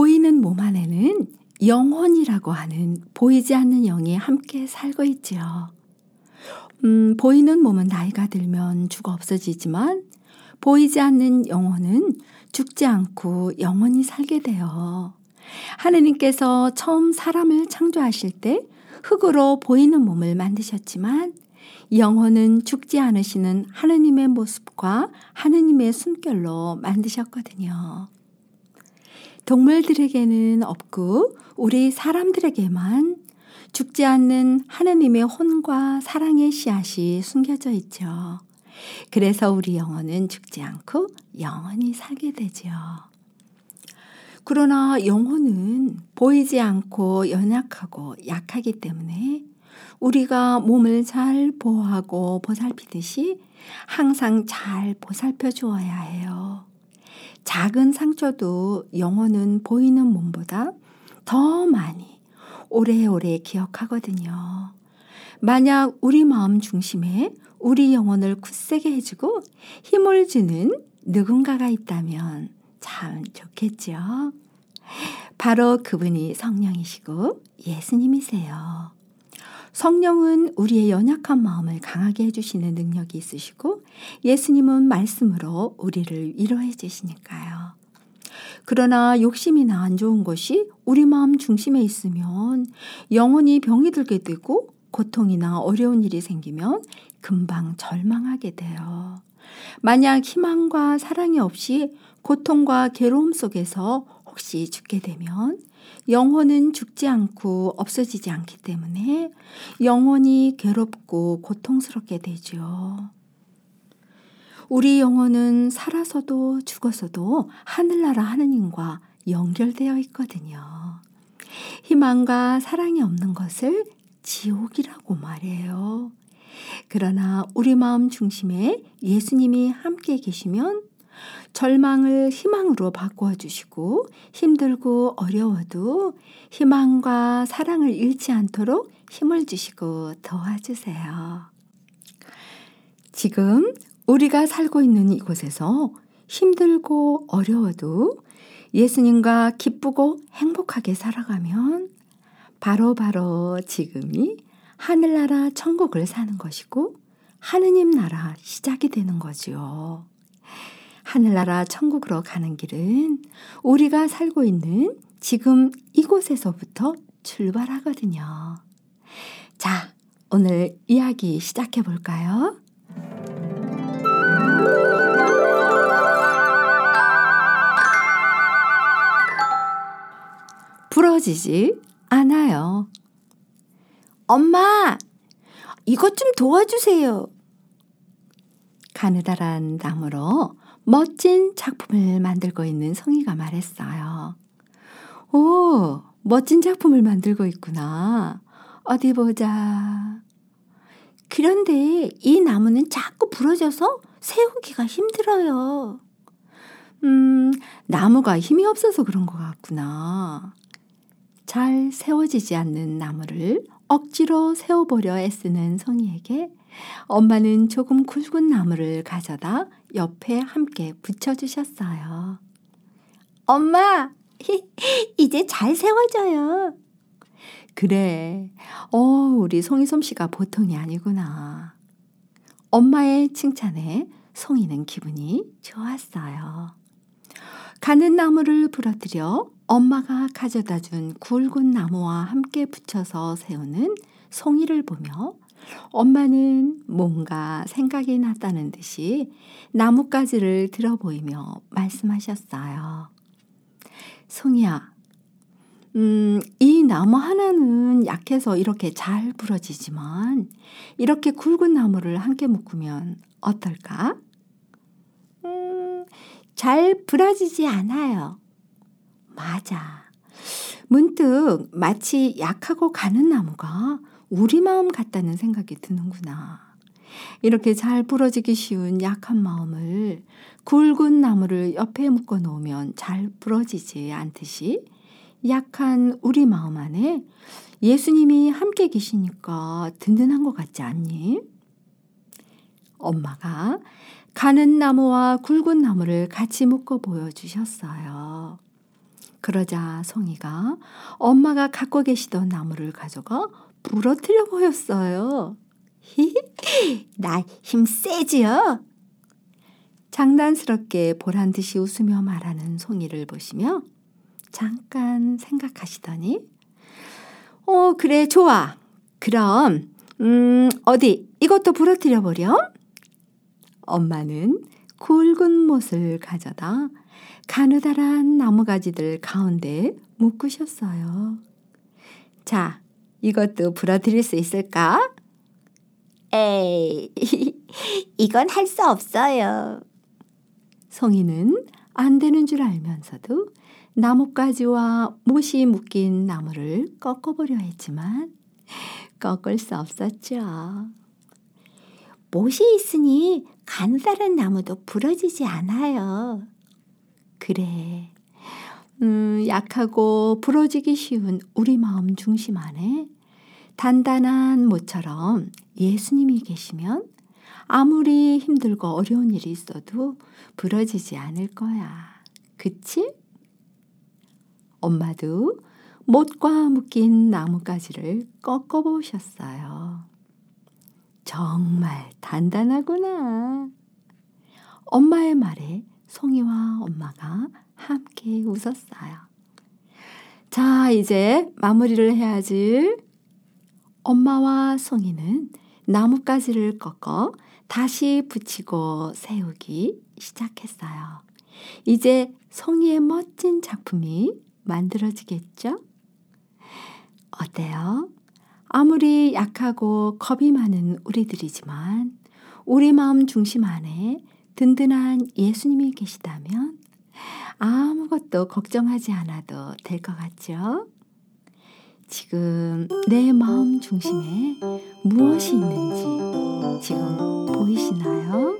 보이는 몸 안에는 영혼이라고 하는 보이지 않는 영이 함께 살고 있지요. 음, 보이는 몸은 나이가 들면 죽어 없어지지만 보이지 않는 영혼은 죽지 않고 영원히 살게 돼요. 하느님께서 처음 사람을 창조하실 때 흙으로 보이는 몸을 만드셨지만 영혼은 죽지 않으시는 하느님의 모습과 하느님의 숨결로 만드셨거든요. 동물들에게는 없고 우리 사람들에게만 죽지 않는 하느님의 혼과 사랑의 씨앗이 숨겨져 있죠. 그래서 우리 영혼은 죽지 않고 영원히 살게 되지요. 그러나 영혼은 보이지 않고 연약하고 약하기 때문에 우리가 몸을 잘 보호하고 보살피듯이 항상 잘 보살펴 주어야 해요. 작은 상처도 영혼은 보이는 몸보다 더 많이 오래오래 기억하거든요. 만약 우리 마음 중심에 우리 영혼을 굳세게 해주고 힘을 주는 누군가가 있다면 참 좋겠죠. 바로 그분이 성령이시고 예수님이세요. 성령은 우리의 연약한 마음을 강하게 해주시는 능력이 있으시고 예수님은 말씀으로 우리를 위로해 주시니까요. 그러나 욕심이나 안 좋은 것이 우리 마음 중심에 있으면 영원히 병이 들게 되고 고통이나 어려운 일이 생기면 금방 절망하게 돼요. 만약 희망과 사랑이 없이 고통과 괴로움 속에서 혹시 죽게 되면 영혼은 죽지 않고 없어지지 않기 때문에 영혼이 괴롭고 고통스럽게 되죠. 우리 영혼은 살아서도 죽어서도 하늘나라 하느님과 연결되어 있거든요. 희망과 사랑이 없는 것을 지옥이라고 말해요. 그러나 우리 마음 중심에 예수님이 함께 계시면 절망을 희망으로 바꾸어 주시고 힘들고 어려워도 희망과 사랑을 잃지 않도록 힘을 주시고 도와주세요. 지금 우리가 살고 있는 이곳에서 힘들고 어려워도 예수님과 기쁘고 행복하게 살아가면 바로바로 바로 지금이 하늘나라 천국을 사는 것이고 하느님 나라 시작이 되는 거지요. 하늘나라 천국으로 가는 길은 우리가 살고 있는 지금 이곳에서부터 출발하거든요. 자, 오늘 이야기 시작해 볼까요? 부러지지 않아요. 엄마, 이것 좀 도와주세요. 가느다란 나무로 멋진 작품을 만들고 있는 성희가 말했어요. 오, 멋진 작품을 만들고 있구나. 어디 보자. 그런데 이 나무는 자꾸 부러져서 세우기가 힘들어요. 음, 나무가 힘이 없어서 그런 것 같구나. 잘 세워지지 않는 나무를 억지로 세워보려 애쓰는 성희에게 엄마는 조금 굵은 나무를 가져다 옆에 함께 붙여주셨어요. 엄마, 이제 잘 세워져요. 그래. 어, 우리 송이 솜씨가 보통이 아니구나. 엄마의 칭찬에 송이는 기분이 좋았어요. 가는 나무를 부러뜨려 엄마가 가져다 준 굵은 나무와 함께 붙여서 세우는 송이를 보며 엄마는 뭔가 생각이 났다는 듯이 나뭇가지를 들어 보이며 말씀하셨어요. 송이야, 음, 이 나무 하나는 약해서 이렇게 잘 부러지지만 이렇게 굵은 나무를 함께 묶으면 어떨까? 음, 잘 부러지지 않아요. 맞아. 문득 마치 약하고 가는 나무가 우리 마음 같다는 생각이 드는구나. 이렇게 잘 부러지기 쉬운 약한 마음을 굵은 나무를 옆에 묶어 놓으면 잘 부러지지 않듯이 약한 우리 마음 안에 예수님이 함께 계시니까 든든한 것 같지 않니? 엄마가 가는 나무와 굵은 나무를 같이 묶어 보여주셨어요. 그러자 송이가 엄마가 갖고 계시던 나무를 가져가 부러뜨려 보였어요. 나 힘 세지요? 장난스럽게 보란 듯이 웃으며 말하는 송이를 보시며 잠깐 생각하시더니 어 그래 좋아 그럼 음 어디 이것도 부러뜨려 보렴 엄마는 굵은 못을 가져다 가느다란 나무가지들 가운데 묶으셨어요. 자, 이것도 부러뜨릴 수 있을까? 에이, 이건 할 수 없어요. 송이는 안 되는 줄 알면서도 나뭇가지와 못이 묶인 나무를 꺾어보려 했지만 꺾을 수 없었죠. 못이 있으니 가느다란 나무도 부러지지 않아요. 그래. 음, 약하고 부러지기 쉬운 우리 마음 중심 안에 단단한 모처럼 예수님이 계시면 아무리 힘들고 어려운 일이 있어도 부러지지 않을 거야. 그치? 엄마도 못과 묶인 나뭇가지를 꺾어보셨어요. 정말 단단하구나. 엄마의 말에 송이와 엄마가 함께 웃었어요. 자, 이제 마무리를 해야지. 엄마와 송이는 나뭇가지를 꺾어 다시 붙이고 세우기 시작했어요. 이제 송이의 멋진 작품이 만들어지겠죠? 어때요? 아무리 약하고 겁이 많은 우리들이지만 우리 마음 중심 안에 든든한 예수님이 계시다면 아무것도 걱정하지 않아도 될 것 같죠? 지금 내 마음 중심에 무엇이 있는지 지금 보이시나요?